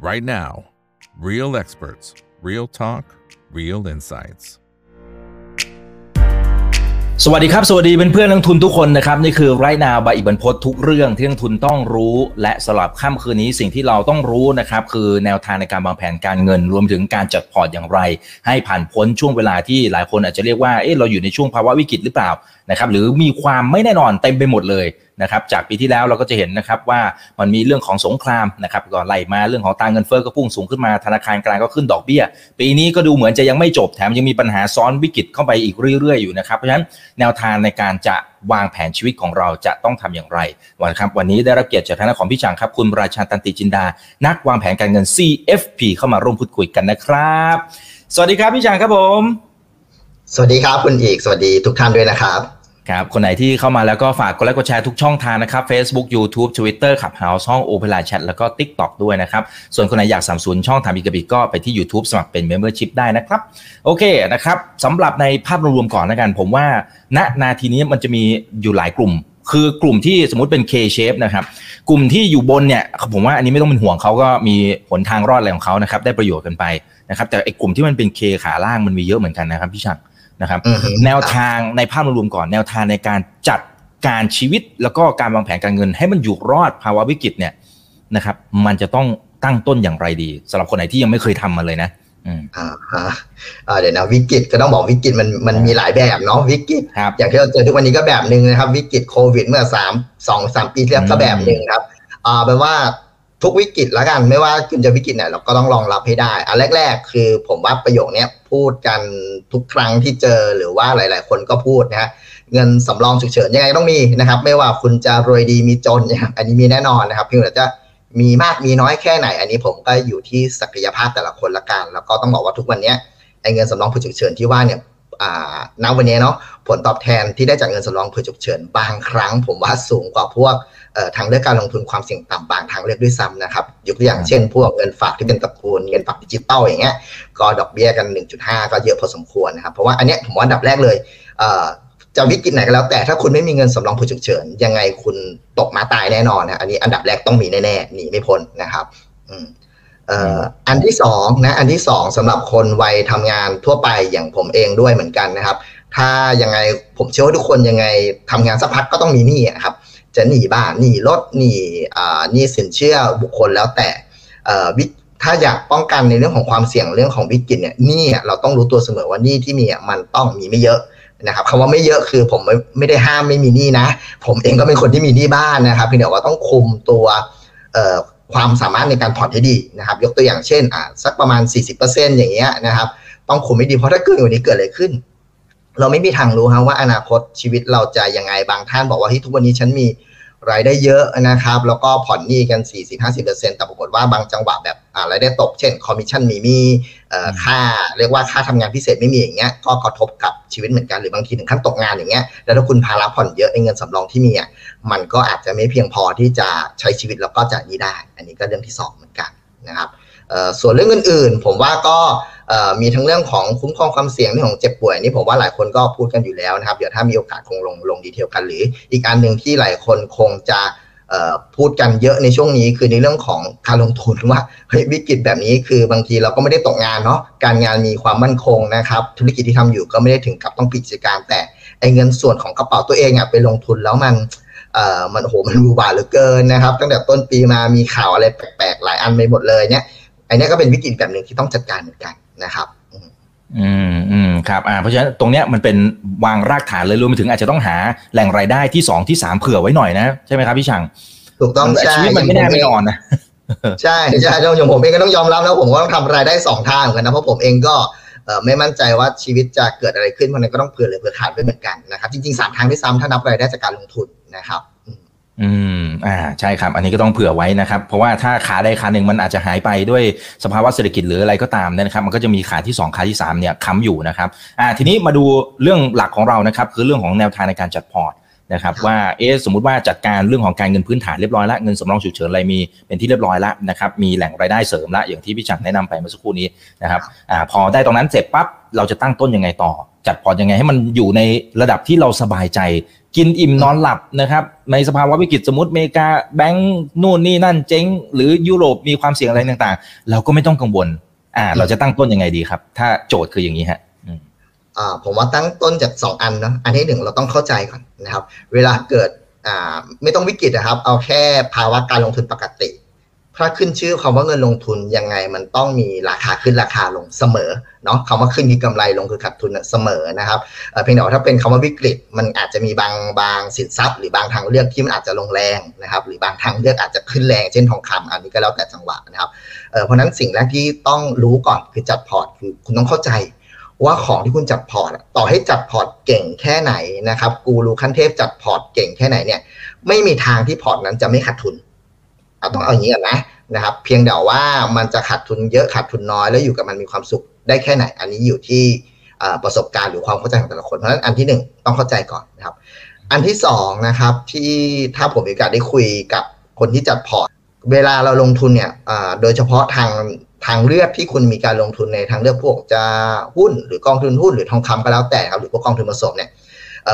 right now. Real experts, real talk, real insights. สวัสดีครับ สวัสดีเเพื่อนนักทุนทุกคนนะครับ นี่คือไรนาบายอิบันพศทุกเรื่องที่นักทุนต้องรู้ และสำหรับค่ำคืนนี้สิ่งที่เราต้องรู้นะครับ คือแนวทางในการวางแผนการเงิน รวมถึงการจัดพอร์ตอย่างไร ให้ผ่านพ้นช่วงเวลาที่หลายคนอาจจะเรียกว่าเอ๊ะเราอยู่ในช่วงภาวะวิกฤตหรือเปล่า นะครับหรือมีความไม่แน่นอนเต็มไปหมดเลยนะครับจากปีที่แล้วเราก็จะเห็นนะครับว่ามันมีเรื่องของสงครามนะครับก็ไล่มาเรื่องของตางเงินเฟ้อก็พุ่งสูงขึ้นมาธนาคารกลางก็ขึ้นดอกเบี้ย ปีนี้ก็ดูเหมือนจะยังไม่จบแถมยังมีปัญหาซ้อนวิกฤตเข้าไปอีกเรื่อยๆอยู่นะครับเพราะฉะนั้นแนวทางในการจะวางแผนชีวิตของเราจะต้องทำอย่างไรวันครับวันนี้ได้รับเกียรติจากทางของพี่จังครับ คุณราชาตันติจินดา นักวางแผนการเงิน CFP เข้ามาร่วมพูดคุยกันนะครับ สวัสดีครับพี่จังครับผม สวัสดีครับคุณเอกสวัสดีทุกท่านด้วยนะครับ ครับ คนไหนที่เข้ามาแล้วก็ฝากกดไลค์กดแชร์ทุกช่องทางนะครับ Facebook YouTube Twitter ขับ House ห้อง Open Line Chat แล้วก็ TikTok ด้วยนะครับ ส่วนคนไหนอยากสัมสูนช่องทางบิกบิก็ไปที่ YouTube สมัครเป็น Membership ได้นะครับ โอเคนะครับสำหรับในภาพรวมก่อนนะกัน ผมว่าณนาทีนี้มันจะมีอยู่หลายกลุ่ม คือกลุ่มที่สมมติเป็น K shape นะครับ กลุ่มที่อยู่บนเนี่ยผมว่าอันนี้ไม่ต้องเป็นห่วงเขาก็มีหนทางรอดอะไรของเขานะครับได้ประโยชน์กันไปนะครับแต่ไอ้กลุ่มที่มันเป็น K ขาล่างมันมีเยอะเหมือนกันนะครับพี่ชัง นะครับอือฮึแนวทางในภาพรวมก่อนแนวทางในการจัดการชีวิตแล้วก็การวางแผนการเงิน ให้มันอยู่รอดภาวะวิกฤตเนี่ยนะครับ มันจะต้องตั้งต้นอย่างไรดีสำหรับคนไหนที่ยังไม่เคยทำมาเลยนะอืมอ่าฮะอ่าเดี๋ยวนะวิกฤตก็ต้องบอกวิกฤตมันมันมีหลายแบบเนาะวิกฤตครับอย่างที่เราเจอทุกวันนี้ก็แบบหนึ่งนะครับ วิกฤตโควิดเมื่อสามสองสามปีที่แล้วก็แบบหนึ่งครับอ่าแปลว่า ทุกวิกฤตแล้วกัน ไม่ว่าคุณจะวิกฤตไหนเราก็ต้องรองรับให้ได้อันแรก ๆ คือผมว่าประโยคเนี้ยพูดกันทุกครั้งที่เจอหรือว่าหลาย ๆ คนก็พูดนะฮะเงินสำรองฉุกเฉินยังไงต้องมีนะครับ ไม่ว่าคุณจะรวยดีมีจนเนี่ยอันนี้มีแน่นอนนะครับเพียงแต่จะมีมากมีน้อยแค่ไหน อันนี้ผมก็อยู่ที่ศักยภาพแต่ละคนละกัน แล้วก็ต้องบอกว่าทุกวันเนี้ยไอ้เงินสำรองเผื่อฉุกเฉินที่ว่าเนี่ยอ่าณวันนี้เนาะผลตอบแทนที่ได้จากเงินสำรองเผื่อฉุกเฉินบางครั้ง ผมว่าสูงกว่าพวก ทางเลือกการลงทุนความเสี่ยงต่ำบางทางเลือกด้วยซ้ำนะครับยกตัวอย่างเช่น พวกเงินฝากที่เป็นตระกูลเงินฝากดิจิตอลอย่างเงี้ยก็ดอกเบี้ยกัน 1.5 ก็เยอะพอสมควรนะครับเพราะว่าอันเนี้ยผมว่าดับแรกเลยเอ่อจะวิกฤตไหนก็แล้วแต่ถ้าคุณไม่มีเงินสำรองเผื่อฉุกเฉินยังไงคุณตกมาตายแน่นอนนะอันนี้อันดับแรกต้องมีแน่ๆหนีไม่พ้นนะครับอืมเอ่ออันที่สองนะอันที่สองสำหรับคนวัยทำงานทั่วไปอย่างผมเองด้วยเหมือนกันนะครับ ถ้ายังไงผมเชื่อว่าทุกคนยังไงทำงานสักพักก็ต้องมีหนี้ครับ จะหนีบ้านหนีรถหนีอ่าหนีสินเชื่อบุคคลแล้วแต่อ่อวิถ้าอยากป้องกันในเรื่องของความเสี่ยงเรื่องของวิกฤตเนี่ยหนี้เราต้องรู้ตัวเสมอว่าหนี้ที่มีอะมันต้องมีไม่เยอะนะครับคำว่าไม่เยอะคือผมไม่ไม่ได้ห้ามไม่มีหนี้นะ ผมเองก็เป็นคนที่มีหนี้บ้านนะครับเพียงแต่ว่าต้องคุมตัวเอ่อความสามารถในการผ่อนให้ดีนะครับ ยกตัวอย่างเช่นอ่าสักประมาณ 40%อย่างเงี้ยนะครับ ต้องคุมให้ดีเพราะถ้าเกินกว่านี้เกิดอะไรขึ้น เราไม่มีทางรู้ฮะว่าอนาคตชีวิตเราจะยังไงบางท่านบอกว่าเฮ้ยทุกวันนี้ฉันมีรายได้เยอะนะครับ แล้วก็ผ่อนหนี้กัน 40-50%แต่ปรากฏว่าบางจังหวะแบบอ่ารายได้ตก เช่นคอมมิชชั่นมีมีเอ่อค่า เรียกว่าค่าทำงานพิเศษไม่มีอย่างเงี้ยก็กระทบกับชีวิตเหมือนกันหรือบางทีถึงขั้นตกงานอย่างเงี้ยแล้วถ้าคุณภาระผ่อนเยอะไอ้เงินสำรองที่มีอะมันก็อาจจะไม่เพียงพอที่จะใช้ชีวิตแล้วก็จ่ายหนี้ได้ อันนี้ก็เรื่องที่สองเหมือนกันนะครับเอ่อส่วนเรื่องอื่นๆ ผมว่าก็เอ่อ มีทั้งเรื่องของคุ้มครองความเสี่ยงเรื่องของเจ็บป่วยนี่ผมว่าหลายคนก็พูดกันอยู่แล้วนะครับเดี๋ยวถ้ามีโอกาสคงลงลงดีเทลกันหรือ อีกอันหนึ่งที่หลายคนคงจะพูดกันเยอะในช่วงนี้คือในเรื่องของการลงทุนว่าเฮ้ยวิกฤตแบบนี้คือบางทีเราก็ไม่ได้ตกงานเนาะการงานมีความมั่นคงนะครับธุรกิจที่ทำอยู่ก็ไม่ได้ถึงกับต้องปิดกิจการ แต่ไอ้เงินส่วนของกระเป๋าตัวเองอะไปลงทุนแล้วมันเอ่อมันโหมันรูบาเหลือเกินนะครับ ตั้งแต่ต้นปีมามีข่าวอะไรแปลกๆ หลายอันไปหมดเลยเนี่ยอันนี้ก็เป็นวิกฤตแบบหนึ่งที่ต้องจัดการเหมือนกัน นะครับอืมอืมอืมครับอ่าเพราะฉะนั้นตรงเนี้ยมันเป็นวางรากฐานเลยรวมไปถึงอาจจะต้องหาแหล่งรายได้ที่สองที่สามเผื่อไว้หน่อยนะ ใช่ไหมครับพี่ชังถูกต้องแต่ใช่ชีวิตมันไม่แน่ไม่นอนนะใช่ใช่ต้องอย่างผมเองก็ต้องยอมรับแล้วผมก็ต้องทำรายได้สองทางเหมือนกันนะเพราะผมเองก็เอ่อไม่มั่นใจว่าชีวิตจะเกิดอะไรขึ้นเพราะฉะนั้นก็ต้องเผื่อเหลยเผื่อขาดไว้เหมือนกันนะครับจริงๆสามทางที่ซ้ำถ้านับรายได้จากการลงทุนนะครับ อืม อ่า ใช่ครับ อันนี้ก็ต้องเผื่อไว้นะครับ เพราะว่าถ้าขาใดขาหนึ่งมันอาจจะหายไปด้วยสภาวะเศรษฐกิจหรืออะไรก็ตามนะครับ มันก็จะมีขาที่ 2 ขาที่3เนี่ยค้ำอยู่นะครับ อ่า ทีนี้มาดูเรื่องหลักของเรานะครับ คือเรื่องของแนวทางในการจัดพอร์ตนะครับ ว่า เอะสมมุติว่าจัดการเรื่องของการเงินพื้นฐานเรียบร้อยล้วเงินสำรองฉุกเฉินอะไรมีเป็นที่เรียบร้อยล้วนะครับ มีแหล่งรายได้เสริมละ อย่างที่พี่จักรแนะนำไปเมื่อสักครู่นี้นะครับ อ่า พอได้ตรงนั้นเสร็จปั๊บ เราจะตั้งต้นยังไงต่อ จัดพอร์ตยังไงให้มันอยู่ในระดับที่เราสบายใจ กินอิ่มนอนหลับนะครับ ในสภาวะวิกฤตสมมติอเมริกาแบงก์นู่นนี่นั่นเจ๊ง หรือยุโรปมีความเสี่ยงอะไรต่างๆ เราก็ไม่ต้องกังวล อ่า เราจะตั้งต้นยังไงดีครับ ถ้าโจทย์คืออย่างนี้ฮะอ่าผมว่าตั้งต้นจากสองอันนะอันที่หนึ่งเราต้องเข้าใจก่อนนะครับ เวลาเกิดอ่าไม่ต้องวิกฤตนะครับ เอาแค่ภาวะการลงทุนปกติ ถ้าขึ้นชื่อคำว่าเงินลงทุนยังไงมันต้องมีราคาขึ้นราคาลงเสมอเนาะคำว่าขึ้นคือกำไรลงคือขาดทุนเสมอนะครับเพียงแต่ว่าถ้าเป็นคำว่าวิกฤต มันอาจจะมีบางบางสินทรัพย์ หรือบางทางเลือกที่มันอาจจะลงแรงนะครับหรือบางทางเลือกอาจจะขึ้นแรงเช่นทองคำอันนี้ก็แล้วแต่จังหวะนะครับเพราะนั้นสิ่งแรกที่ต้องรู้ก่อนคือจัดพอร์ตคือคุณต้องเข้าใจว่าของที่คุณจัดพอร์ตต่อให้จัดพอร์ตเก่งแค่ไหนนะครับกูรูขั้นเทพจัดพอร์ตเก่งแค่ไหนเนี่ยไม่มีทางที่พอร์ตนั้นจะไม่ขาดทุน เอาต้องเอาอย่างนี้ก่อนนะนะครับ เพียงแต่ว่ามันจะขาดทุนเยอะขาดทุนน้อยแล้วอยู่กับมันมีความสุขได้แค่ไหน อันนี้อยู่ที่ประสบการณ์หรือความเข้าใจของแต่ละคนเพราะฉะนั้นอันที่หนึ่งต้องเข้าใจก่อนนะครับ อันที่สองนะครับที่ถ้าผมมีโอกาสได้คุยกับคนที่จัดพอร์ตเวลาเราลงทุนเนี่ยโดยเฉพาะทางทางเลือกที่คุณมีการลงทุนในทางเลือกพวกจะหุ้นหรือกองทุนหุ้นหรือทองคำก็แล้วแต่ครับหรือพวกกองทุนผสมเนี่ย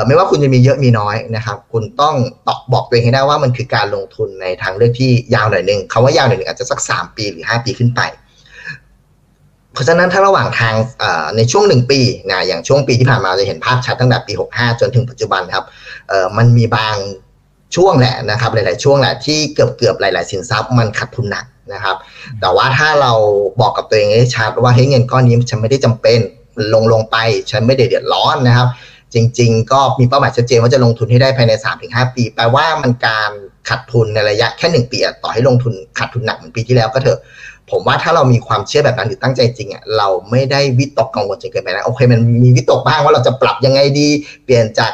ไม่ว่าคุณจะมีเยอะมีน้อยนะครับ คุณต้องตอบบอกตัวเองให้ได้ว่ามันคือการลงทุนในทางเลือกที่ยาวหน่อยหนึ่งคาว่ายาวหน่อยหนึ่งอาจจะสักสามปีหรือห้าปีขึ้นไป เพราะฉะนั้นถ้าระหว่างทางในช่วงหนึ่งปีนะอย่างช่วงปีที่ผ่านมาจะเห็นภาพชัดตั้งแต่ปี 65 จนถึงปัจจุบันครับมันมีบางช่วงแหละนะครับ หลาย ๆ ช่วงแหละที่เกือบเกือบหลาย ๆ สินทรัพย์มันขาดทุนหนักนะครับ แต่ว่าถ้าเราบอกกับตัวเองให้ชัดว่าเฮ้ยเงินก้อนนี้ฉันไม่ได้จำเป็นลงลงไปฉันไม่ได้เดือดร้อนนะครับ จริง ๆ ก็มีเป้าหมายชัดเจนว่าจะลงทุนให้ได้ภายใน 3-5 ปี แปลว่ามันการขาดทุนในระยะแค่ 1 ปีต่อให้ลงทุนขาดทุนหนักเหมือนปีที่แล้วก็เถอะ ผมว่าถ้าเรามีความเชื่อแบบนั้นหรือตั้งใจจริงอะเราไม่ได้วิตกกังวลจนเกินไปนะโอเค มันมีวิตกบ้างว่าเราจะปรับยังไงดี เปลี่ยนจาก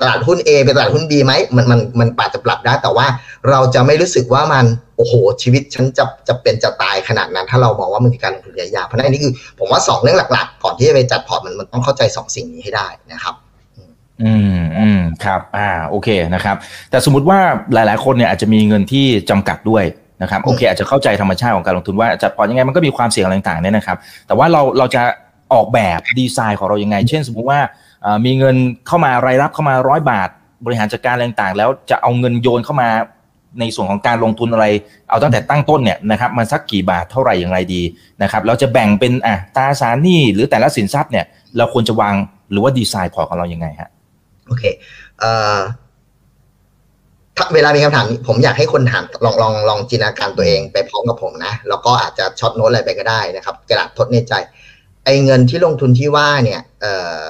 ตลาดหุ้น A เป็นตลาดหุ้น B ไหมมันมันมันอาจจะปรับได้แต่ว่าเราจะไม่รู้สึกว่ามันโอ้โหชีวิตฉันจะจะเป็นจะตายขนาดนั้น ถ้าเรามองว่ามันคือการลงทุนระยะยาวเพราะนั่นนี่คือ ผมว่า 2 เรื่องหลักๆ ก่อนที่จะไปจัดพอร์ตมันมันต้องเข้าใจ 2 สิ่งนี้ให้ได้นะครับ อืมอืมครับ อ่าโอเคนะครับ แต่สมมติว่าหลาย ๆ คนเนี่ยอาจจะมีเงินที่จำกัดด้วยนะครับโอเค อาจจะเข้าใจธรรมชาติของการลงทุนว่าจัดพอร์ตยังไงมันก็มีความเสี่ยงอะไรต่างๆเนี่ยนะครับ แต่ว่าเราเราจะออกแบบดีไซน์ของเรายังไง เช่น สมมติว่า มีเงินเข้ามารายรับเข้ามาร้อยบาท บริหารจัดการอะไรต่างๆ แล้วจะเอาเงินโยนเข้ามาในส่วนของการลงทุนอะไร เอาตั้งแต่ตั้งต้นเนี่ยนะครับมันสักกี่บาทเท่าไหร่อย่างไรดีนะครับเราจะแบ่งเป็นอะตราสารหนี้หรือแต่ละสินทรัพย์เนี่ยเราควรจะวางหรือว่าดีไซน์พอร์ตของเรายังไงฮะโอเคเอ่อเวลามีคำถามผมอยากให้คนถามลองลองลองจินตนาการตัวเองไปพร้อมกับผมนะ แล้วก็อาจจะ short note อะไรไปก็ได้นะครับ กระดาษทดในใจ ไอ้เงินที่ลงทุนที่ว่าเนี่ยเออ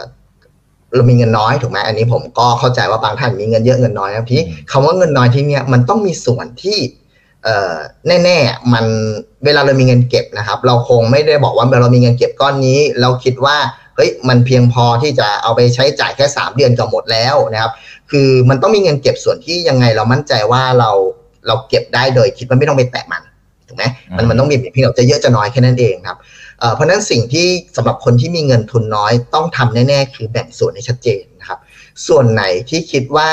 เรามีเงินน้อยถูกไหมอันนี้ผมก็เข้าใจว่าบางท่านมีเงินเยอะเงินน้อยนะพี่คำว่าเงินน้อยที่เนี้ยมันต้องมีส่วนที่เอ่อแน่ๆมันเวลาเรามีเงินเก็บนะครับ เราคงไม่ได้บอกว่าเรามีเงินเก็บก้อนนี้ เราคิดว่าเฮ้ยมันเพียงพอที่จะเอาไปใช้จ่ายแค่ 3 เดือนก็หมดแล้วนะครับ คือมันต้องมีเงินเก็บส่วนที่ยังไงเรามั่นใจว่าเราเราเก็บได้โดยคิดว่าไม่ต้องไปแตะมันถูกไหมมันมันต้องมีเพียงเราจะเยอะจะน้อยแค่นั้นเองครับ เพราะนั้นสิ่งที่สำหรับคนที่มีเงินทุนน้อยต้องทำแน่ ๆ คือแบ่งส่วนให้ชัดเจนนะครับ ส่วนไหนที่คิดว่า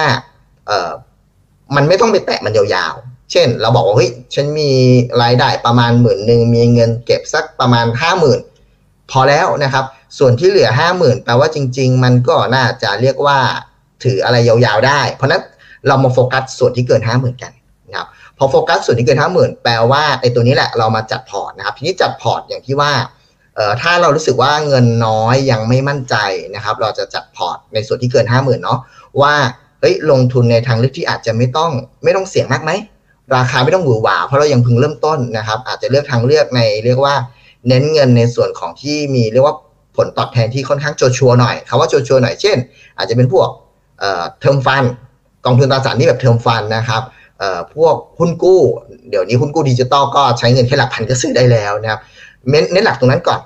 มันไม่ต้องไปแตะมันยาวๆ เช่น เราบอกว่าเฮ้ยฉันมีรายได้ประมาณหมื่นหนึ่งมีเงินเก็บสักประมาณห้าหมื่นพอแล้วนะครับ ส่วนที่เหลือห้าหมื่นแปลว่าจริง ๆ มันก็น่าจะเรียกว่าถืออะไรยาวๆได้ เพราะนั้นเรามาโฟกัสส่วนที่เกินห้าหมื่นกันนะครับพอโฟกัสส่วนที่เกินห้าหมื่นแปลว่าไอ้ตัวนี้แหละเรามาจัดพอร์ตนะครับ ทีนี้จัดพอร์ตอย่างที่ว่า ถ้าเรารู้สึกว่าเงินน้อยยังไม่มั่นใจนะครับ เราจะจัดพอร์ตในส่วนที่เกินห้าหมื่นเนาะว่าเฮ้ยลงทุนในทางเลือกที่อาจจะไม่ต้องไม่ต้องเสี่ยงมากไหมราคาไม่ต้องหวือหวา เพราะเรายังเพิ่งเริ่มต้นนะครับ อาจจะเลือกทางเลือกในเรียกว่า เน้นเงินในส่วนของที่มีเรียกว่าผลตอบแทนที่ค่อนข้างโจชัวหน่อยคำว่าโจชัวหน่อยเช่น อาจจะเป็นพวกเทอมฟันกองทุนตราสารนี้แบบเทอมฟันนะครับพวกหุ้นกู้ เดี๋ยวนี้หุ้นกู้ดิจิตอลก็ใช้เงินแค่หลักพันก็ซื้อได้แล้วนะครับเน้นหลักตรงนั้นก่อน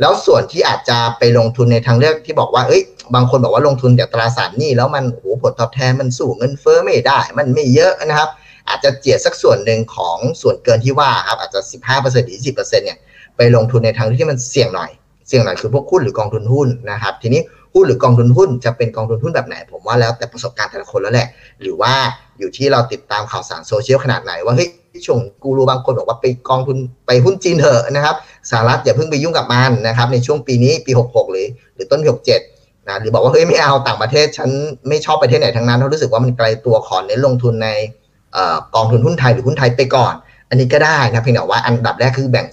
แล้วส่วนที่อาจจะไปลงทุนในทางเลือกที่บอกว่าเอ้ย บางคนบอกว่าลงทุนจากตราสารนี้แล้วมันโอ้ผลตอบแทนมันสูงเงินเฟ้อไม่ได้ มันไม่เยอะนะครับ อาจจะเจียดสักส่วนหนึ่งของส่วนเกินที่ว่าครับอาจจะ 15%หรือ 20%เนี่ยไปลงทุนในทางที่มันเสี่ยงหน่อยเสี่ยงหน่อยคือพวกหุ้นหรือกองทุนหุ้นนะครับ ทีนี้หุ้นหรือกองทุนหุ้นจะเป็นกองทุนหุ้นแบบไหน ผมว่าแล้วแต่ประสบการณ์แต่ละคนแล้วแหละ หรือว่าอยู่ที่เราติดตามข่าวสารโซเชียลขนาดไหนว่าเฮ้ยช่วงกูรูบางคนบอกว่าไปกองทุนไปหุ้นจีนเถอะนะครับ สหรัฐอย่าเพิ่งไปยุ่งกับมันนะครับในช่วงปีนี้ปี 66 หรือ หรือต้นปี67นะหรือบอกว่าเฮ้ยไม่เอาต่างประเทศฉันไม่ชอบประเทศไหนทั้งนั้นเพราะรู้สึกว่ามันไกลตัวขอเน้นลงทุนในกองทุนหุ้นไทยหรือหุ้นไทยไปก่อน อันนี้ก็ได้นะเพียงแต่ว่าอันดับแรกคือแบ่ง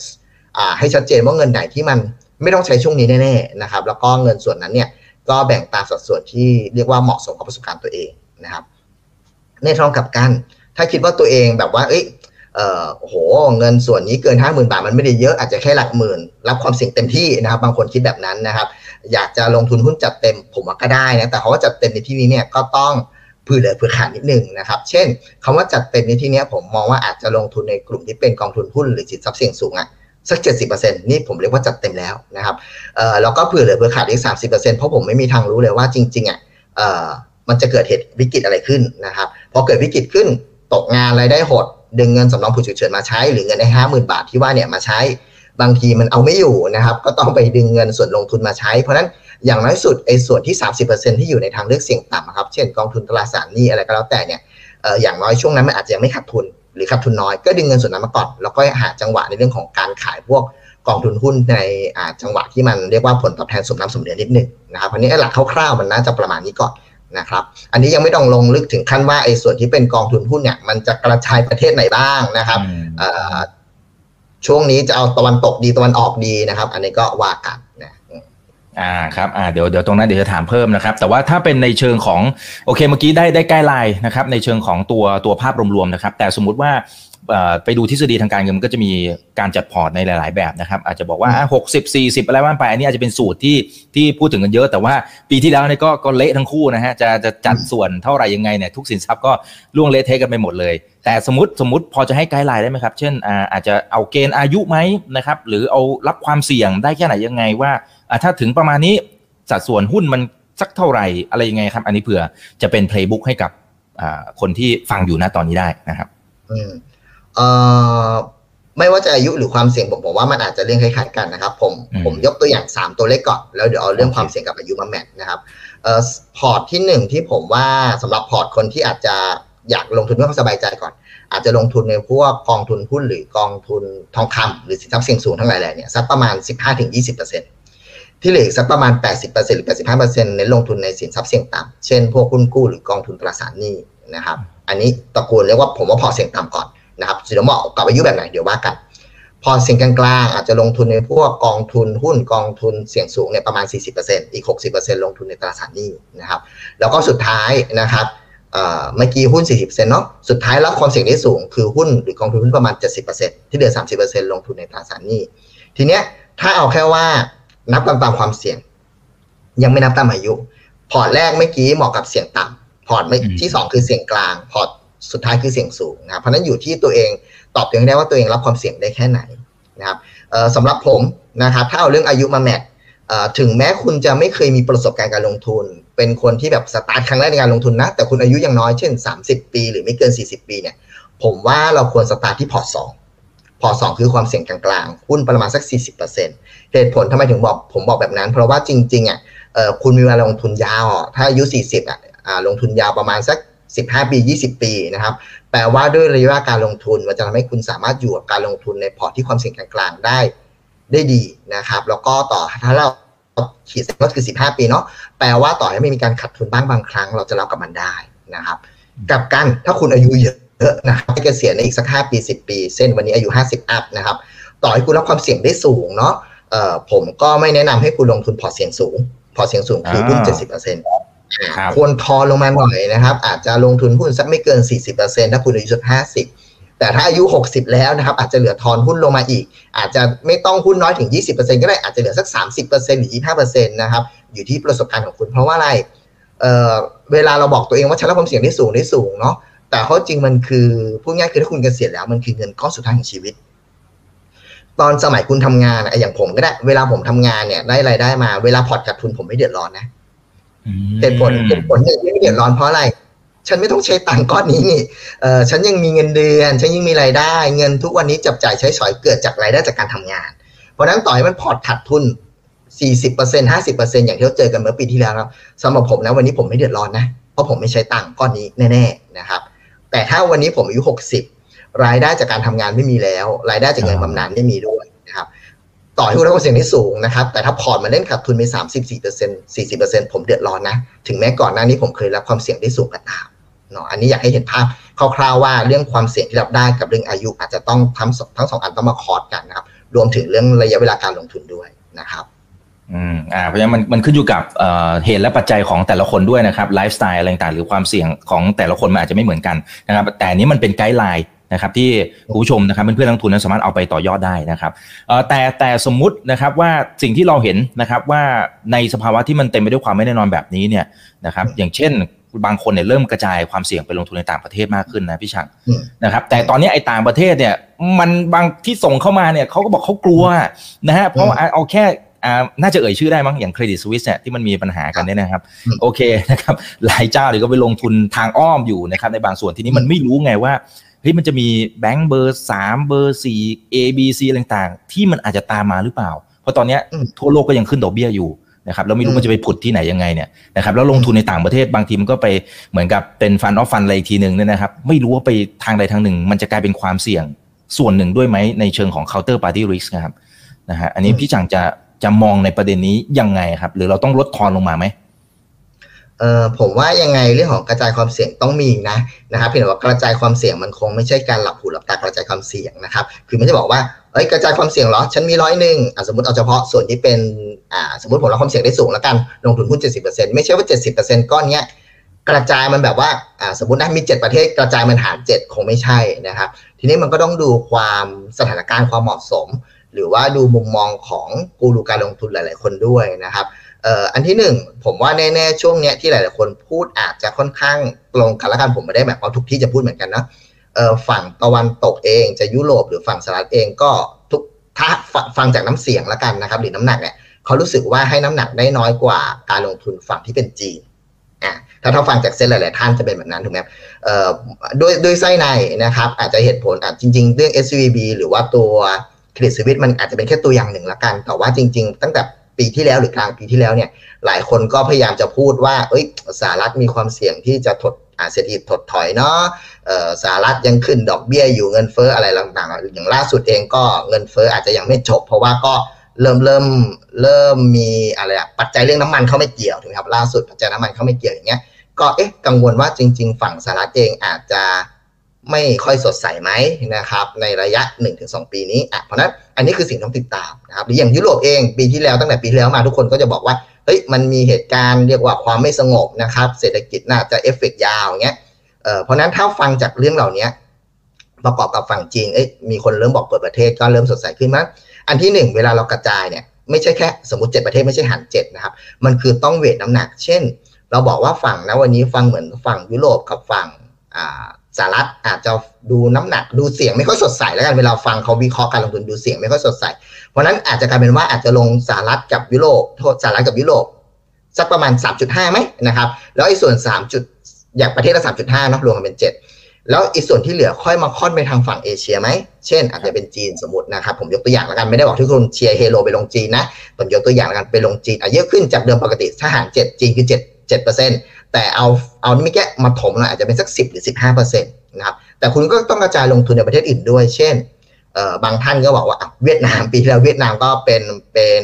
ให้ชัดเจนว่าเงินไหนที่มันไม่ต้องใช้ช่วงนี้แน่ๆนะครับแล้วก็เงินส่วนนั้นเนี่ยก็แบ่งตามสัดส่วนที่เรียกว่าเหมาะสมกับประสบการณ์ตัวเองนะครับในทางกับกัน ถ้าคิดว่าตัวเองแบบว่าเอ้ย เอ่อโหเงินส่วนนี้เกินห้าหมื่นบาทมันไม่ได้เยอะอาจจะแค่หลักหมื่น รับความเสี่ยงเต็มที่นะครับ บางคนคิดแบบนั้นนะครับ อยากจะลงทุนหุ้นจัดเต็มผมว่าก็ได้นะแต่เขาว่าจัดเต็มในที่นี้เนี่ยก็ต้องเผื่อเหลือเผื่อขาดนิดนึงนะครับ เช่นคำว่าจัดเต็มในที่นี้ผมมองว่าอาจจะลงทุนในกลุ่มที่เป็นกองทุนหุ้นหรือสินทรัพย์เสี่ยงสูงอะ่ะสักเจ็ดสิบเปอร์เซ็นต์นี่ผมเรียกว่าจัดเต็มแล้วนะครับเอ่อแล้วก็เผื่อเหลือเผื่อขาดอีกสามสิบเปอร์เซ็นต์เพราะผมไม่มีทางรู้เลยว่าจริงๆอะเอ่อมันจะเกิดเหตุวิกฤตอะไรขึ้นนะครับพอเกิดวิกฤตขึ้นตกงานรายได้หด ดึงเงินสำรองผู้ฉุกเฉินมาใช้หรือเงินได้ห้าหมื่นบาทที่ว่าเนี่ยมาใช้ บางทีมันเอาไม่อยู่นะครับ ก็ต้องไปดึงเงินส่วนลงทุนมาใช้ เพราะนั้นอย่างน้อยสุดไอ้ส่วนที่ 30%ที่อยู่ในทางเลือกเสี่ยงต่ำครับเช่นกองทุนตราสารหนี้อะไรก็แล้วแต่เนี่ยอย่างน้อยช่วงนั้นมันอาจจะยังไม่ขาดทุนหรือขาดทุนน้อยก็ดึงเงินส่วนนั้นมาก่อนแล้วก็หาจังหวะในเรื่องของการขายพวกกองทุนหุ้นในจังหวะที่มันเรียกว่าผลตอบแทนสมน้ำสมเดือนนิดหนึ่งนะครับอันนี้หลักคร่าวๆมันน่าจะประมาณนี้ก่อน นะครับ อันนี้ยังไม่ต้องลงลึกถึงขั้นว่าไอ้ส่วนที่เป็นกองทุนหุ้นเนี่ยมันจะกระจายประเทศไหนบ้างนะครับช่วงนี้จะเอาตะวันตกดีตะวันออกดีนะครับ อันนี้ก็ว่ากันนะอ่าครับอ่าเดี๋ยวเดี๋ยวตรงนั้นเดี๋ยวจะถามเพิ่มนะครับ แต่ว่าถ้าเป็นในเชิงของโอเคเมื่อกี้ได้ได้ใกล้ไลน์นะครับ ในเชิงของตัวตัวภาพรวมๆนะครับ แต่สมมุติว่า ไปดูทฤษฎีทางการเงินมันก็จะมีการจัดพอร์ตในหลาย ๆ แบบนะครับ อาจจะบอกว่า 60 40 อะไรว่ากันไป อันนี้อาจจะเป็นสูตรที่ที่พูดถึงกันเยอะ แต่ว่าปีที่แล้วเนี่ยก็ก็เละทั้งคู่นะฮะจะจะจัดส่วนเท่าไหร่ยังไงเนี่ยทุกสินทรัพย์ก็ร่วงเละเทะกันไปหมดเลย แต่สมมติสมมติพอจะให้ guideline ได้ไหมครับ เช่นอาจจะเอาเกณฑ์อายุไหมนะครับหรือเอารับความเสี่ยงได้แค่ไหนยังไงว่าถ้าถึงประมาณนี้สัดส่วนหุ้นมันสักเท่าไหร่อะไรยังไงครับ อันนี้เผื่อจะเป็น playbook ให้กับคนที่ฟังอยู่นะตอนนี้ได้นะครับ อืม เอ่อไม่ว่าจะอายุหรือความเสี่ยงผมผมว่ามันอาจจะเรื่องคล้ายๆกันนะครับ ผมผมยกตัวอย่าง 3 ตัวเลขก่อนแล้วเดี๋ยวเอาเรื่องความเสี่ยงกับอายุมา match นะครับเอ่อพอร์ตที่ 1 ที่ผมว่าสำหรับพอร์ตคนที่อาจจะอยากลงทุนเพื่อความสบายใจก่อน อาจจะลงทุนในพวกกองทุนหุ้นหรือกองทุนทองคำหรือสินทรัพย์เสี่ยงสูงทั้งหลายแหล่เนี่ยสักประมาณ 15-20%ที่เหลือสักประมาณ 80%หรือ 85%เน้นลงทุนในสินทรัพย์เสี่ยงต่ำเช่นพวกหุ้นกู้หรือกองทุนตราสารหนี้นะครับอันนี้ตระกูลเรียกว่าผมว่าพอเสี่ยงต่ำก่อน นะครับเดี๋ยวเหมาะกับอายุแบบไหนเดี๋ยวว่ากัน พอเสี่ยงกลางๆอาจจะลงทุนในพวกกองทุนหุ้นกองทุนเสี่ยงสูงเนี่ยประมาณ 40%อีก 60%ลงทุนในตราสารหนี้นะครับ แล้วก็สุดท้ายนะครับเมื่อกี้หุ้น 40%เนาะ สุดท้ายรับความเสี่ยงได้สูง คือหุ้นหรือกองทุนหุ้นประมาณ 70%ที่เหลือ 30%ลงทุนในตราสารหนี้ ทีเนี้ยถ้าเอาแค่ว่านับตามความเสี่ยง ยังไม่นับตามอายุ พอร์ตแรกเมื่อกี้เหมาะกับเสี่ยงต่ำพอร์ตที่ 2 คือเสี่ยงกลาง พอร์ต สุดท้ายคือเสี่ยงสูงนะครับเพราะนั้นอยู่ที่ตัวเองตอบตัวเองได้ว่าตัวเองรับความเสี่ยงได้แค่ไหนนะครับสำหรับผมนะครับถ้าเอาเรื่องอายุมา match ถึงแม้คุณจะไม่เคยมีประสบการณ์การลงทุน เป็นคนที่แบบสตาร์ทครั้งแรกในการลงทุนนะ แต่คุณอายุยังน้อยเช่น 30 ปี หรือไม่เกิน 40 ปีเนี่ยผมว่าเราควรสตาร์ทที่พอร์ตสองพอร์ตสองคือความเสี่ยงกลางๆหุ้นประมาณสัก 40%เหตุผลทำไมถึงบอกผมบอกแบบนั้น เพราะว่าจริงๆอะคุณมีเวลาลงทุนยาว ถ้าอายุ 40อะลงทุนยาวประมาณสัก 15 ปี 20 ปีนะครับ แปลว่าด้วยระยะการลงทุนมันจะทำให้คุณสามารถอยู่กับการลงทุนในพอร์ตที่ความเสี่ยงกลางๆได้ได้ดีนะครับ แล้วก็ต่อถ้าเราขีดเส้นก็คือ 15 ปีเนาะแปลว่าต่อให้ไม่มีการขาดทุนบ้างบางครั้ง เราจะรับกับมันได้นะครับ กับกันถ้าคุณอายุเยอะนะครับให้เกษียณในอีกสัก 5 ปี 10 ปี เส้นวันนี้อายุ 50 อัพนะครับ ต่อให้คุณรับความเสี่ยงได้สูงเนาะเอ่อผมก็ไม่แนะนำให้คุณลงทุนพอร์ตเสี่ยงสูง พอร์ตเสี่ยงสูงคือหุ้น70% ควรทอนลงมาหน่อยนะครับ อาจจะลงทุนหุ้นสักไม่เกิน 40%ถ้าคุณอายุสัก50 แต่ถ้าอายุ 60 แล้วนะครับ อาจจะเหลือทอนหุ้นลงมาอีก อาจจะไม่ต้องหุ้นน้อยถึง 20%ก็ได้อาจจะเหลือสัก 30%หรือ 25%นะครับ อยู่ที่ประสบการณ์ของคุณเพราะว่าอะไรเเวลาเราบอกตัวเองว่าฉันรับความเสี่ยงได้สูงได้สูงเนาะแต่ข้อจริงมันคือพูดง่ายคือถ้าคุณเกษียณแล้วมันคือเงินก้อนสุดท้ายของชีวิต ตอนสมัยคุณทำงานอย่างผมก็ได้ เวลาผมทำงานเนี่ยได้รายได้มาเวลาพอร์ตขาดทุนผมไม่เดือดร้อนนะ เหตุผลเหตุผลหนึ่งที่ไม่เดือดร้อนเพราะอะไร ฉันไม่ต้องใช้ตังก้อนนี้นี่เออฉันยังมีเงินเดือน ฉันยังมีรายได้ เงินทุกวันนี้จับจ่ายใช้สอยเกิดจากรายได้จากการทำงาน เพราะนั้นต่อให้มันพอร์ตขาดทุน 40% 50%อย่างที่เราเจอกันเมื่อปีที่แล้วครับสำหรับผมนะวันนี้ผมไม่เดือดร้อนนะ เพราะผมไม่ใช้ตังก้อนนี้แน่ ๆนะครับ แต่ถ้าวันนี้ผมอายุ 60 รายได้จากการทำงานไม่มีแล้ว รายได้จากเงินบำนาญไม่มีด้วยนะครับ ต่อให้คุณได้ความเสี่ยงที่สูงนะครับ แต่ถ้าพอร์ตมันเล่นขาดทุนไปสามสิบสี่เปอร์เซ็นต์สี่สิบเปอร์เซ็นต์ผมเดือดร้อนนะ ถึงแม้ก่อนหน้านี้ผมเคยรับความเสี่ยงที่สูงก็ตามเนาะอันนี้อยากให้เห็นภาพคร่าวๆว่าเรื่องความเสี่ยงที่รับได้กับเรื่องอายุ อาจจะต้องทั้งทั้งสองอันต้องมาคอร์ดกันนะครับ รวมถึงเรื่องระยะเวลาการลงทุนด้วยนะครับอืมอ่าเพราะฉะนั้นมันมันขึ้นอยู่กับเอ่อเหตุและปัจจัยของแต่ละคนด้วยนะครับไลฟ์สไตล์อะไรต่างหรือความเสี่ยงของแต่ละคนมันอาจจะไม่เหมือนกันนะครับแต่นี้มันเป็นไกด์ไลน์ นะครับที่คุณผู้ชมนะครับเพื่อนๆนักลงทุนนั้นสามารถเอาไปต่อยอดได้นะครับเอ่อแต่แต่สมมุตินะครับว่าสิ่งที่เราเห็นนะครับว่าในสภาวะที่มันเต็มไปด้วยความไม่แน่นอนแบบนี้เนี่ยนะครับอย่างเช่นบางคนเนี่ยเริ่มกระจายความเสี่ยงไปลงทุนในต่างประเทศมากขึ้นนะพี่ชังอืมนะครับ แต่ตอนนี้ไอ้ต่างประเทศเนี่ยมันบางที่ส่งเข้ามาเนี่ยเขาก็บอกเขากลัวนะฮะเพราะว่าเอาแค่อ่าน่าจะเอ่ยชื่อได้มั้งอย่างเครดิตสวิสเนี่ยที่มันมีปัญหากันเนี่ยนะครับอืมโอเคนะครับหลายเจ้าเลยก็ไปลงทุนทางอ้อมอยู่นะครับในบางส่วนทีนี้มันไม่รู้ไงว่า เฮ้ยมันจะมีแบงก์เบอร์สามเบอร์สี่ A B C อะไรต่างๆ ที่มันอาจจะตามมาหรือเปล่า เพราะตอนเนี้ยอืมทั่วโลกก็ยังขึ้นดอกเบี้ยอยู่นะครับแล้วไม่รู้อืมมันจะไปผุดที่ไหนยังไงเนี่ยนะครับแล้วลงทุนในต่างประเทศบางทีมันก็ไปเหมือนกับเป็นฟันออฟฟันอะไรอีกทีหนึ่งเนี่ยนะครับ ไม่รู้ว่าไปทางใดทางหนึ่ง มันจะกลายเป็นความเสี่ยงส่วนหนึ่งด้วยไหมในเชิงของ counter party risk นะครับนะฮะอันนี้อืมพี่จังจะจะมองในประเด็นนี้ยังไงครับ หรือเราต้องลดทอนลงมาไหม เออผมว่ายังไงเรื่องของกระจายความเสี่ยงต้องมีนะนะครับเพียงแต่ว่ากระจายความเสี่ยงมันคงไม่ใช่การหลับหูหลับตากระจายความเสี่ยงนะครับ คือไม่ใช่บอกว่าเอ้ยกระจายความเสี่ยงเหรอฉันมีร้อยหนึ่งสมมติเอาเฉพาะส่วนที่เป็นอ่าสมมติผมรับความเสี่ยงได้สูงแล้วกันลงทุนหุ้น70%ไม่ใช่ว่า70%ก้อนเนี้ยกระจายมันแบบว่าอ่าสมมตินะมี7ประเทศกระจายมันหาร7คงไม่ใช่นะครับ ทีนี้มันก็ต้องดูความสถานการณ์ความเหมาะสม หรือว่าดูมุมมองของกูรูการลงทุนหลาย ๆ คนด้วยนะครับ อันที่หนึ่งผมว่าแน่ๆช่วงเนี้ยที่หลายๆคนพูดอาจจะค่อนข้างตรงกันแล้วกันผมไม่ได้แบบเอาทุกที่จะพูดเหมือนกันนะฝั่งตะวันตกเองจะยุโรปหรือฝั่งสหรัฐเองก็ทุกถ้าฟังจากน้ำเสียงแล้วกันนะครับ หรือน้ำหนักเนี่ยเขารู้สึกว่าให้น้ำหนักได้น้อยกว่าการลงทุนฝั่งที่เป็นจีนอะถ้าถ้าฟังจากเส้นหลาย ๆ ท่านจะเป็นแบบนั้นถูกไหมเอ่อด้วยด้วยไส้ในนะครับ อาจจะเหตุผลอะจริง ๆ เรื่อง SVB หรือว่าตัวเครดิตสวิตมันอาจจะเป็นแค่ตัวอย่างหนึ่งละกัน แต่ว่าจริง ๆ ตั้งแต่ ปีที่แล้วหรือกลางปีที่แล้วเนี่ยหลายคนก็พยายามจะพูดว่าเอ้ยสหรัฐมีความเสี่ยงที่จะถดอาเศรษฐกิจถดถอยเนาะสหรัฐยังขึ้นดอกเบี้ยอยู่เงินเฟ้ออะไรต่างๆ อย่างล่าสุดเองก็เงินเฟ้ออาจจะยังไม่จบ เพราะว่าก็เริ่มเริ่มเริ่มมีอะไรอะปัจจัยเรื่องน้ำมันเข้าไม่เกี่ยวถูกไหมครับล่าสุดปัจจัยน้ำมันเข้าไม่เกี่ยวอย่างเงี้ยก็เอ๊ะกังวลว่าจริง ๆ ฝั่งสหรัฐเองอาจจะ ไม่ค่อยสดใสไหมนะครับในระยะ 1-2 ปีนี้อะเพราะนั้นอันนี้คือสิ่งที่ต้องติดตามนะครับหรืออย่างยุโรปเองปีที่แล้วตั้งแต่ปีที่แล้วมาทุกคนก็จะบอกว่าเฮ้ยมันมีเหตุการณ์เรียกว่าความไม่สงบนะครับเศรษฐกิจน่าจะเอฟเฟกต์ยาวเงี้ยเอ่อเพราะนั้นถ้าฟังจากเรื่องเหล่านี้ประกอบกับฝั่งจีนเอ้ยมีคนเริ่มบอกเปิดประเทศก็เริ่มสดใสขึ้นมั้ยอันที่หนึ่งเวลาเรากระจายเนี่ยไม่ใช่แค่สมมติเจ็ดประเทศไม่ใช่หันเจ็ดนะครับมันคือต้องเวทน้ำหนัก เช่น เราบอกว่าฝั่งนะวันนี้ฟังเหมือนฝั่งยุโรปกับฝั่งอ่า สหรัฐอาจจะดูน้ำหนักดูเสียงไม่ค่อยสดใสแล้วกันเวลาฟังเขาวิเคราะห์การลงทุนดูเสียงไม่ค่อยสดใส เพราะนั้นอาจจะกลายเป็นว่าอาจจะลงสหรัฐกับยุโรปโทษสหรัฐกับยุโรปสักประมาณ 3.5ไหมนะครับแล้วไอ้ส่วน3จุดอย่างประเทศละ3.5เนอะรวมกันเป็น 7 แล้วอีกส่วนที่เหลือค่อยมาค่อนไปทางฝั่งเอเชียไหมเช่น อาจจะเป็นจีนสมมตินะครับผมยกตัวอย่างแล้วกันไม่ได้บอกทุกคนเชียร์เฮโลไปลงจีนนะผมยกตัวอย่างแล้วกันไปลงจีนอะเยอะขึ้นจากเดิมปกติถ้าหาร7จีนคือ7 7เปอร์เซ็นต์ แต่เอาเอานี่ไม่แก้มาถมหน่อยอาจจะเป็นสัก 10 หรือ 15เปอร์เซ็นต์นะครับแต่คุณก็ต้องกระจายลงทุนในประเทศอื่นด้วย เช่นเอ่อบางท่านก็บอกว่าอะเวียดนามปีที่แล้วเวียดนามก็เป็นเป็น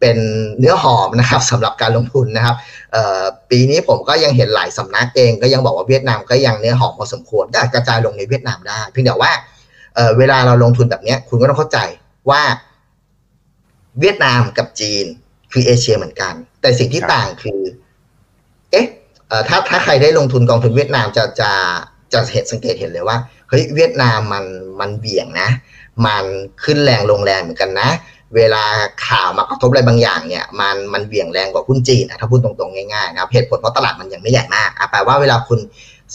เป็นเนื้อหอมนะครับสำหรับการลงทุนนะครับเอ่อปีนี้ผมก็ยังเห็นหลายสำนักเองก็ยังบอกว่าเวียดนามก็ยังเนื้อหอมพอสมควรก็กระจายลงในเวียดนามได้ เพียงแต่ว่าเอ่อเวลาเราลงทุนแบบเนี้ยคุณก็ต้องเข้าใจว่าเวียดนามกับจีนคือเอเชียเหมือนกัน แต่สิ่งที่ครับต่างคือ เอ๊ะเอ่อ ถ้าถ้าใครได้ลงทุนกองทุนเวียดนามจะจะจะเห็นสังเกตเห็นเลยว่าเฮ้ยเวียดนามมันมันเบี่ยงนะ มันขึ้นแรงลงแรงเหมือนกันนะ เวลาข่าวมากระทบอะไรบางอย่างเนี่ยมันมันเบี่ยงแรงกว่าหุ้นจีนนะถ้าพูดตรงๆง่ายๆนะครับเหตุผลเพราะตลาดมันยังไม่ใหญ่มากอะแปลว่าเวลาคุณ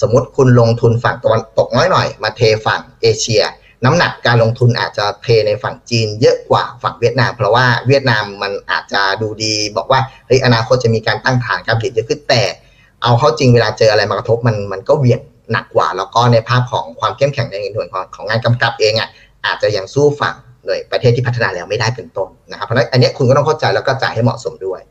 สมมติคุณลงทุนฝั่งตะวันตกน้อยหน่อยมาเทฝั่งเอเชีย น้ำหนักการลงทุนอาจจะเทในฝั่งจีนเยอะกว่าฝั่งเวียดนาม เพราะว่าเวียดนามมันอาจจะดูดีบอกว่าเฮ้ยอนาคตจะมีการตั้งฐานการผลิตเยอะขึ้นแต่ เอาเข้าจริงเวลาเจออะไรมากระทบมันมันก็เวียงหนักกว่า แล้วก็ในภาพของความเข้มแข็งในหน่วยของของงานกำกับเองอะอาจจะยังสู้ฝั่งหน่วยประเทศที่พัฒนาแล้วไม่ได้เป็นต้นนะครับเพราะฉะนั้นอันนี้คุณก็ต้องเข้าใจแล้วก็จ่ายให้เหมาะสมด้วย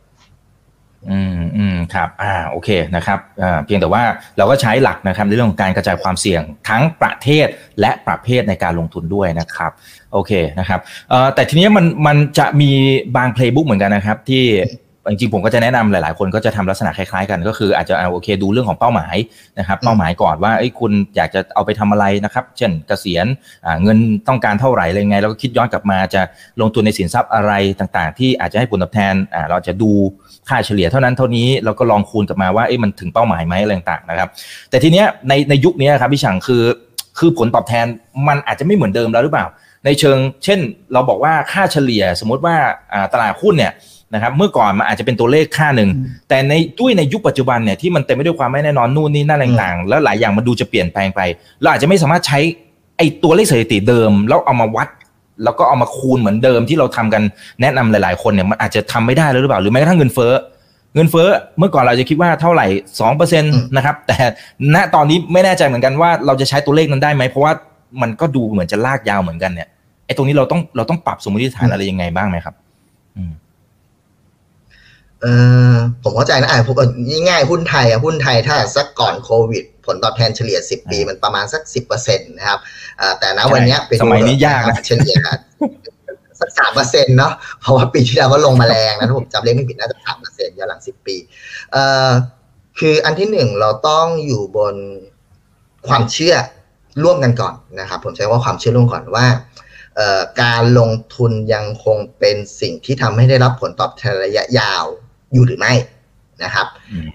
อืมอืมครับอ่าโอเคนะครับอ่าเพียงแต่ว่าเราก็ใช้หลักนะครับในเรื่องของการกระจายความเสี่ยงทั้งประเทศและประเภทในการลงทุนด้วยนะครับโอเคนะครับเอ่อแต่ทีนี้มันมันจะมีบางเพลย์บุ๊กเหมือนกันนะครับที่ จริงๆผมก็จะแนะนำหลายๆ คนก็จะทำลักษณะคล้ายๆกันก็คืออาจจะเอาโอเคดูเรื่องของเป้าหมายนะครับเป้าหมายก่อนว่าเอ้คุณอยากจะเอาไปทำอะไรนะครับ เช่นเกษียณเงินต้องการเท่าไหร่อะไรไงแล้วก็คิดย้อนกลับมาจะลงทุนในสินทรัพย์อะไรต่างๆ ที่อาจจะให้ผลตอบแทนเราจะดูค่าเฉลี่ยเท่านั้นเท่านี้เราก็ลองคูณกลับมาว่าเอ้มันถึงเป้าหมายไหมอะไรต่างๆนะครับ แต่ทีเนี้ยในในยุคนี้ครับพี่ฉังคือคือผลตอบแทนมันอาจจะไม่เหมือนเดิมแล้วหรือเปล่า ในเชิง เช่น เราบอกว่าค่าเฉลี่ยสมมติว่าตลาดหุ้นเนี่ย นะครับเมื่อก่อนมันอาจจะเป็นตัวเลขค่าหนึ่ง แต่ในด้วยในยุคปัจจุบันเนี่ยที่มันเต็มไปด้วยความไม่แน่นอนนู่นนี่นั่นต่างๆ แล้วหลายอย่างมันดูจะเปลี่ยนแปลงไป เราอาจจะไม่สามารถใช้ไอ้ตัวเลขสถิติเดิม แล้วเอามาวัด แล้วก็เอามาคูณเหมือนเดิมที่เราทำกันแนะนำหลาย ๆ คนเนี่ยมันอาจจะทำไม่ได้หรือเปล่าหรือแม้กระทั่งเงินเฟ้อเงินเฟ้อเมื่อก่อนเราจะคิดว่าเท่าไหร่สองเปอร์เซ็นต์นะครับ แต่ณตอนนี้ไม่แน่ใจเหมือนกันว่าเราจะใช้ตัวเลขนั้นได้ไหมเพราะว่ามันก็ดูเหมือนจะลากยาวเหมือนกันเนี่ยไอ้ตรงนี้เราต้องเราต้องปรับสมมติฐานอะไรยังไงบ้างไหมครับ อืม เออผมเข้าใจนะอ่าผมง่ายหุ้นไทยอะหุ้นไทยถ้าสักก่อนโควิด ผลตอบแทนเฉลี่ย 10 ปีมันประมาณสัก 10%นะครับแต่ณวันนี้เป็นสมัยนี้ยากนะเฉลี่ยสักสามเปอร์เซ็นต์เนาะเพราะว่าปีที่แล้วก็ลงมาแรงนะถ้าผมจำเลขไม่ผิดน่าจะสามเปอร์เซ็นต์ย้อนหลังสิบปีเอ่อคืออันที่หนึ่งเราต้องอยู่บนความเชื่อร่วมกันก่อนนะครับ ผมใช้ว่าความเชื่อร่วมก่อนว่าการลงทุนยังคงเป็นสิ่งที่ทำให้ได้รับผลตอบแทนระยะยาว อยู่หรือไม่นะครับ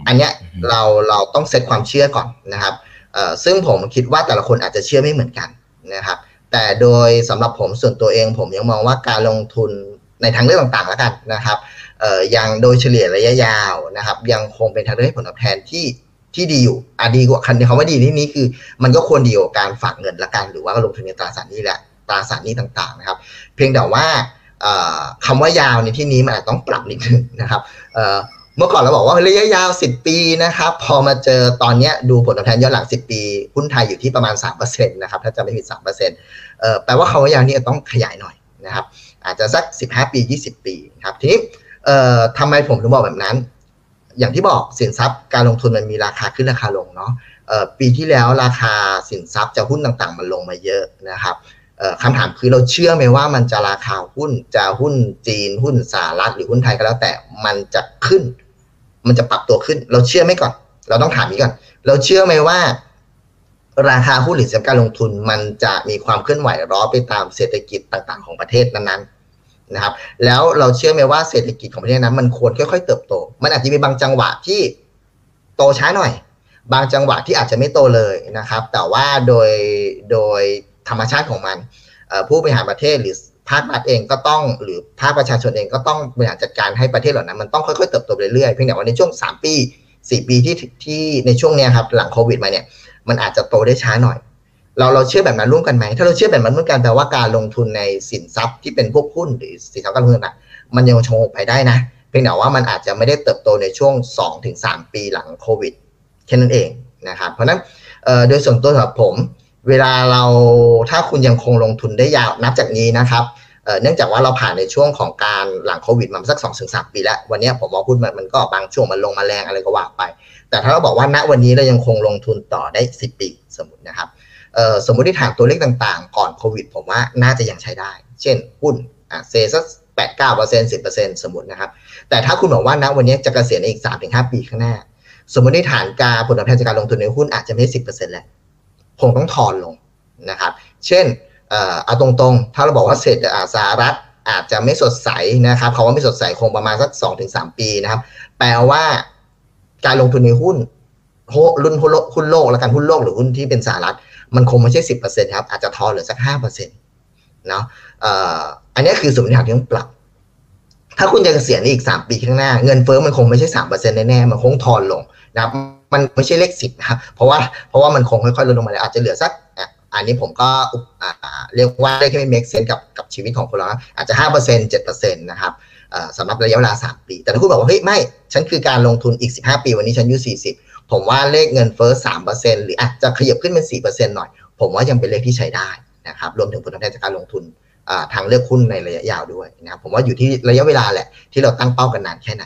อันเนี้ยเราเราต้องเซตความเชื่อก่อนนะครับซึ่งผมคิดว่าแต่ละคนอาจจะเชื่อไม่เหมือนกันนะครับ แต่โดยสำหรับผมส่วนตัวเองผมยังมองว่าการลงทุนในทางเลือกต่างๆแล้วกันนะครับยังโดยเฉลี่ยระยะยาวนะครับ ยังคงเป็นทางเลือกให้ผลตอบแทนที่ที่ดีอยู่อะดีกว่าคันคำว่าดีนี่นี้คือ มันก็ควรดีกว่าการฝากเงินละกัน หรือว่าลงทุนในตราสารนี้แหละตราสารนี้ต่างๆนะครับ เพียงแต่ว่า คำว่ายาวในที่นี้มันต้องปรับนิดนึงนะครับเมื่อก่อนเราบอกว่าระยะยาว 10 ปีนะครับ พอมาเจอตอนนี้ดูผลตอบแทนย้อนหลัง 10 ปี หุ้นไทยอยู่ที่ประมาณ 3%นะครับ ถ้าจะไม่ผิด 3%เอ่อแปลว่าคำว่ายาวนี่ต้องขยายหน่อยนะครับ อาจจะสัก 15 ปี 20 ปีครับ ทีนี้เอ่อทำไมผมถึงบอกแบบนั้น อย่างที่บอกสินทรัพย์การลงทุนมันมีราคาขึ้นราคาลงเนาะปีที่แล้วราคาสินทรัพย์จะหุ้นต่างๆ มันลงมาเยอะนะครับ คำถามคือเราเชื่อไหมว่ามันจะราคาหุ้นจะหุ้นจีนหุ้นสหรัฐหรือหุ้นไทยก็แล้วแต่มันจะขึ้น มันจะปรับตัวขึ้น เราเชื่อไหมก่อน เราต้องถามนี้ก่อน เราเชื่อไหมว่า ราคาหุ้นหรือสินการลงทุน มันจะมีความเคลื่อนไหวร้อไปตามเศรษฐกิจต่างๆ ของประเทศนั้นๆนะครับ แล้วเราเชื่อไหมว่าเศรษฐกิจของประเทศนั้นมันควรค่อยๆเติบโต มันอาจจะมีบางจังหวะที่โตช้าหน่อย บางจังหวะที่อาจจะไม่โตเลยนะครับ แต่ว่าโดยโดย ธรรมชาติของมันผู้บริหารประเทศหรือภาครัฐเองก็ต้องหรือภาคประชาชนเองก็ต้องบริหารจัดการให้ประเทศเหล่านั้นมันต้องค่อยๆเติบโตเรื่อยๆเพียงแต่ว่าในช่วง 3 ปี 4 ปีที่ที่ในช่วงนี้ครับหลังโควิดมาเนี่ยมันอาจจะโตได้ช้าหน่อย เราเราเชื่อแบบนั้นร่วมกันไหมถ้าเราเชื่อแบบนั้นร่วมกันแปลว่าการลงทุนในสินทรัพย์ที่เป็นพวกหุ้นหรือสินทรัพย์การลงทุนอะมันยังชงไปได้นะเพียงแต่ว่ามันอาจจะไม่ได้เติบโตในช่วง 2-3 ปีหลังโควิดแค่นั้นเองนะครับเพราะนั้นโดยส่วนตัวสำหรับผม เวลาเราถ้าคุณยังคงลงทุนได้ยาวนับจากนี้นะครับเนื่องจากว่าเราผ่านในช่วงของการหลังโควิดมาสักสองถึงสามปีแล้ว วันนี้ผมมองพูดมันมันก็บางช่วงมันลงมาแรงอะไรก็ว่าไป แต่ถ้าเราบอกว่าณวันนี้เรายังคงลงทุนต่อได้สิบปีสมมตินะครับสมมติฐานตัวเลขต่างๆ ก่อนโควิด ผมว่าน่าจะยังใช้ได้ เช่นหุ้นเซสักแปดเก้าเปอร์เซ็นต์สิบเปอร์เซ็นต์สมมตินะครับ แต่ถ้าคุณบอกว่าณวันนี้จะเกษียณอีกสามถึงห้าปีข้างหน้า สมมติฐานการผลตอบแทนจากการลงทุนในหุ้นอาจจะไม่สิบเปอร์เซ็นต์แล้ว คงต้องถอนลงนะครับ เช่นเอาตรงๆ ถ้าเราบอกว่าเศรษฐสหรัฐอาจจะไม่สดใสนะครับเขาว่าไม่สดใสคงประมาณสักสองถึงสามปีนะครับ แปลว่าการลงทุนในหุ้นรุ่นหุ้นโลกแล้วกันหุ้นโลกหรือหุ้นที่เป็นสหรัฐ มันคงไม่ใช่สิบเปอร์เซ็นครับ อาจจะทอนเหลือสักห้าเปอร์เซ็นต์เนาะอันนี้คือสมมติฐานที่ต้องปรับ ถ้าคุณจะเกษียณอีกสามปีข้างหน้า เงินเฟ้อมันคงไม่ใช่สามเปอร์เซ็นต์แน่ๆมันคงทอนลง นะครับมันไม่ใช่เลขสิบนะครับเพราะว่าเพราะว่ามันคงค่อยๆลดลงมาเลยอาจจะเหลือสักอันนี้ผมก็เรียกว่าเลขที่ไม่ make sense กับกับชีวิตของคนเราอาจจะห้าเปอร์เซ็นต์เจ็ดเปอร์เซ็นต์นะครับสำหรับระยะเวลาสามปี แต่ถ้าคุณบอกว่าเฮ้ยไม่ฉันคือการลงทุนอีกสิบห้าปี วันนี้ฉันอายุสี่สิบผมว่าเลขเงินเฟ้อสามเปอร์เซ็นต์หรืออาจจะขยับขึ้นเป็นสี่เปอร์เซ็นต์หน่อย ผมว่ายังเป็นเลขที่ใช้ได้นะครับรวมถึงผลตอบแทนจากการลงทุนทางเลือกหุ้นในระยะยาวด้วยนะครับผมว่าอยู่ที่ระยะเวลาแหละที่เราตั้งเป้ากันนานแค่ไหน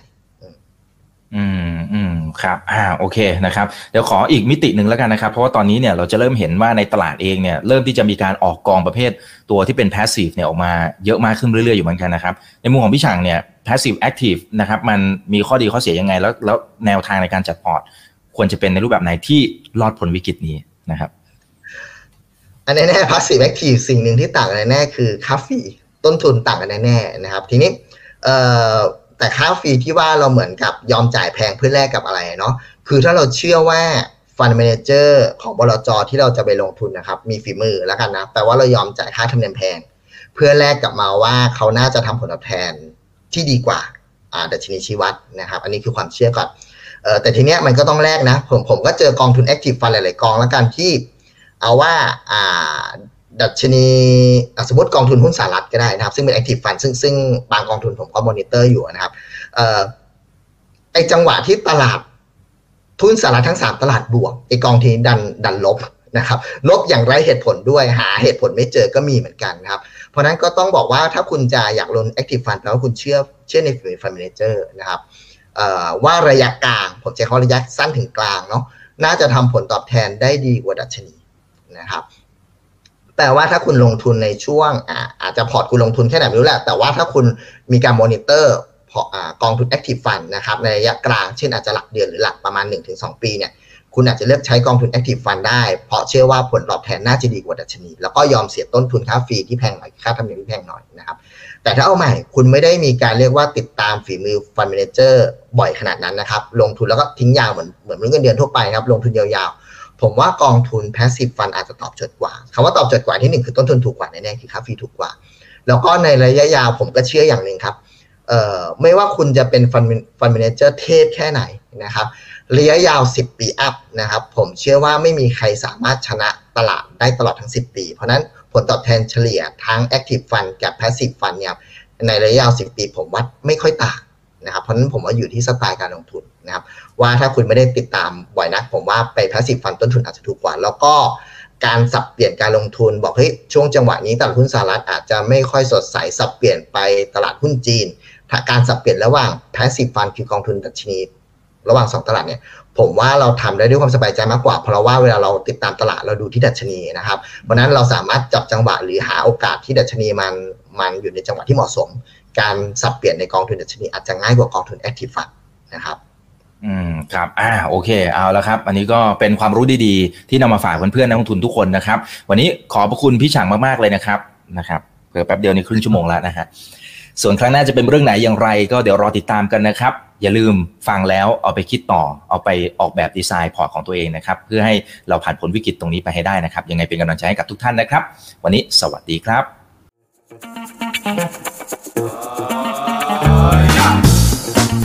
อืมอืมครับอ่าโอเคนะครับเดี๋ยวขออีกมิติหนึ่งแล้วกันนะครับ เพราะว่าตอนนี้เนี่ยเราจะเริ่มเห็นว่าในตลาดเองเนี่ยเริ่มที่จะมีการออกกองประเภทตัวที่เป็น passive เนี่ยออกมาเยอะมากขึ้นเรื่อยๆอยู่เหมือนกันนะครับ ในมุมของพี่ช่างเนี่ย passive active นะครับมันมีข้อดีข้อเสียยังไง แล้วแล้วแนวทางในการจัดพอร์ต ควรจะเป็นในรูปแบบไหนที่รอดพ้นวิกฤตนี้นะครับ อันแน่ๆ passive active สิ่งหนึ่งที่ต่างกันแน่คือค่า fee ต้นทุนต่างกันแน่ๆนะครับ ทีนี้เอ่อ แต่ค่า fee ที่ว่าเราเหมือนกับยอมจ่ายแพงเพื่อแลกกับอะไรเนาะคือถ้าเราเชื่อว่า fund manager ของบลจที่เราจะไปลงทุนนะครับ มีฝีมือแล้วกันนะแปลว่าเรายอมจ่ายค่าธรรมเนียมแพง เพื่อแลกกลับมาว่าเขาน่าจะทำผลตอบแทนที่ดีกว่าอ่าดัชนีชีวัดนะครับ อันนี้คือความเชื่อก่อนเออแต่ทีเนี้ยมันก็ต้องแลกนะ ผมผมก็เจอกองทุน Active Fund หลาย ๆ กองแล้วกันที่เอาว่าอ่า ดัชนีสมมติกองทุนหุ้นสหรัฐก็ได้นะครับ ซึ่งเป็น Active Fund ซึ่งซึ่งบางกองทุนผมก็มอนิเตอร์อยู่นะครับไอจังหวะที่ตลาดทุนสหรัฐทั้ง3ตลาดบวกไอกองทีดันดันลบนะครับลบอย่างไรเหตุผลด้วยหาเหตุผลไม่เจอก็มีเหมือนกันนะครับ เพราะนั้นก็ต้องบอกว่าถ้าคุณจะอยากลง Active Fund แล้วคุณเชื่อเชื่อในฝีมือ Fund Manager นะครับว่าระยะกลาง ผมจะเอาระยะสั้นถึงกลางเนาะน่าจะทำผลตอบแทนได้ดีกว่าดัชนีนะครับ แปลว่าถ้าคุณลงทุนในช่วงอาอาจจะพอร์ตคุณลงทุนแค่ไหนไม่รู้แหละ แต่ว่าถ้าคุณมีการมอนิเตอร์กองทุน Active Fund นะครับในระยะกลาง เช่นอาจจะหลักเดือนหรือหลักประมาณ 1-2 ปีเนี่ยคุณอาจจะเลือกใช้กองทุน Active Fund ได้ เพราะเชื่อว่าผลตอบแทนน่าจะดีกว่าดัชนี แล้วก็ยอมเสียต้นทุนค่าฟรีที่แพงหน่อยค่าธรรมเนียมที่แพงหน่อยนะครับแต่ถ้าเอาใหม่คุณไม่ได้มีการเรียกว่าติดตามฝีมือ Fund Manager บ่อยขนาดนั้นนะครับลงทุนแล้วก็ทิ้งยาวเหมือนเหมือนเงินเดือนทั่วไปครับลงทุนยาวๆ ผมว่ากองทุน Passive Fund อาจจะตอบโจทย์กว่าคำว่าตอบโจทย์กว่าที่หนึ่งคือต้นทุนถูกกว่าแน่ๆคือค่าฟรีถูกกว่า แล้วก็ในระยะยาวผมก็เชื่ออย่างหนึ่งครับเอ่อไม่ว่าคุณจะเป็นฟันฟันเมนเจอร์เทพแค่ไหนนะครับระยะยาว 10 ปีอัพนะครับ ผมเชื่อว่าไม่มีใครสามารถชนะตลาดได้ตลอดทั้ง 10 ปี เพราะนั้นผลตอบแทนเฉลี่ยทั้ง Active Fund กับ Passive Fund เนี่ยในระยะยาว 10 ปีผมวัดไม่ค่อยต่าง นะครับเพราะนั้นผมว่าอยู่ที่สไตล์การลงทุนนะครับ ว่าถ้าคุณไม่ได้ติดตามบ่อยนัก ผมว่าไป Passive Fund ต้นทุนอาจจะถูกกว่า แล้วก็การสับเปลี่ยนการลงทุนบอกเฮ้ยช่วงจังหวะนี้ตลาดหุ้นสหรัฐอาจจะไม่ค่อยสดใสสับเปลี่ยนไปตลาดหุ้นจีนการสับเปลี่ยนระหว่าง passive fund คือกองทุนดัชนีระหว่าง 2 ตลาดเนี่ยผมว่าเราทำได้ด้วยความสบายใจมากกว่า เพราะว่าเวลาเราติดตามตลาดเราดูที่ดัชนีนะครับเพราะนั้นเราสามารถจับจังหวะหรือหาโอกาสที่ดัชนีมันมันอยู่ในจังหวะที่เหมาะสมการสับเปลี่ยนในกองทุนดัชนีอาจจะง่ายกว่ากองทุน active fund นะครับอืมครับอ่าโอเคเอาแล้วครับ อันนี้ก็เป็นความรู้ดีๆ ที่นำมาฝากเพื่อนๆนักลงทุนทุกคนนะครับ วันนี้ขอบพระคุณพี่ฉางมากๆเลยนะครับนะครับเผื่อแป๊บเดียวในครึ่งชั่วโมงแล้วนะฮะส่วนครั้งหน้าจะเป็นเรื่องไหนอย่างไรก็เดี๋ยวรอติดตามกันนะครับ อย่าลืมฟังแล้วเอาไปคิดต่อ เอาไปออกแบบดีไซน์พอร์ตของตัวเองนะครับ เพื่อให้เราผ่านพ้นวิกฤตตรงนี้ไปให้ได้นะครับ ยังไงเป็นกำลังใจให้กับทุกท่านนะครับ วันนี้สวัสดีครับ